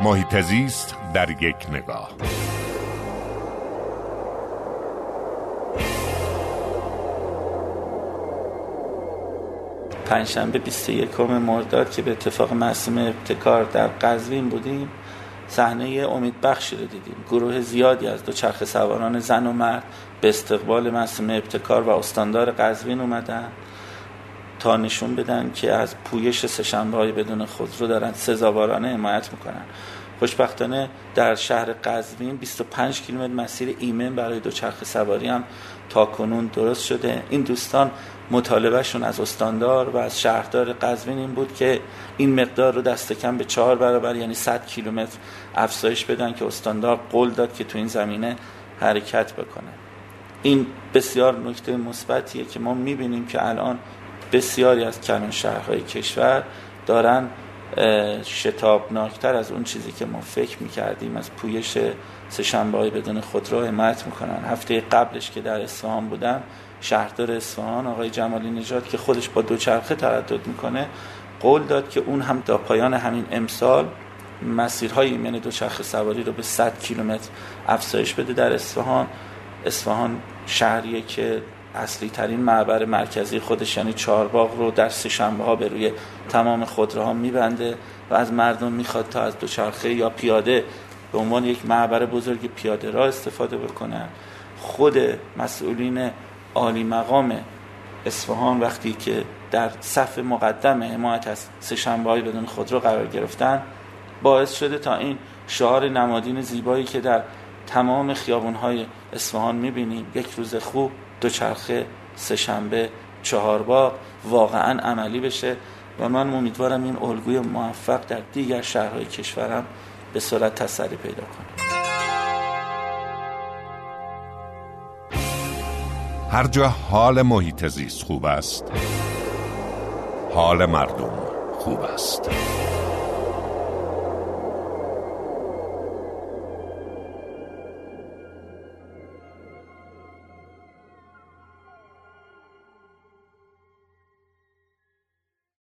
محیط زیست در یک نگاه. پنجشنبه 21 مرداد که به اتفاق مراسم ابتکار در قزوین بودیم صحنه امید بخشی رو دیدیم. گروه زیادی از دو چرخ سواران زن و مرد به استقبال مراسم ابتکار و استاندار قزوین اومدن. تا نشون بدن که از پویش سهشنبه های بدون خودرو دارن سزاوارانه حمایت می‌کنن. خوشبختانه در شهر قزوین 25 کیلومتر مسیر ایمن برای دوچرخه سواری هم تا کنون درست شده. این دوستان مطالبهشون از استاندار و از شهردار قزوین این بود که این مقدار رو دست کم به چهار برابر یعنی 100 کیلومتر افزایش بدن که استاندار قول داد که تو این زمینه حرکت بکنه. این بسیار نکته مثبتیه که ما می‌بینیم که الان بسیاری از کلان شهرهای کشور دارن شتابناکتر از اون چیزی که ما فکر می‌کردیم از پویش سهشنبه های بدون خودرو حمایت می‌کنن. هفته قبلش که در اصفهان بودم شهردار اصفهان آقای جمالی نژاد که خودش با دوچرخه تردد می‌کنه قول داد که اون هم تا پایان همین امسال مسیرهای ایمن دوچرخه سواری رو به 100 کیلومتر افزایش بده در اصفهان. اصفهان شهریه که اصلی ترین معبر مرکزی خودش یعنی چهارباغ رو در سه شنبه ها به روی تمام خودروها میبنده و از مردم می‌خواد تا از دوچرخه یا پیاده به عنوان یک معبر بزرگ پیاده را استفاده بکنن خود مسئولین عالی مقام اصفهان وقتی که در صف مقدم حمایت از سه شنبه های بدون خودرو قرار گرفتن باعث شده تا این شعار نمادین زیبایی که در تمام خیابون های اصفهان می‌بینیم. یک روز خوب دوچرخه سهشنبه چهارباغ واقعا عملی بشه. و من امیدوارم این الگوی موفق در دیگر شهرهای کشورم به صورت تسری پیدا کنه. هر جا حال محیط زیست خوب است حال مردم خوب است.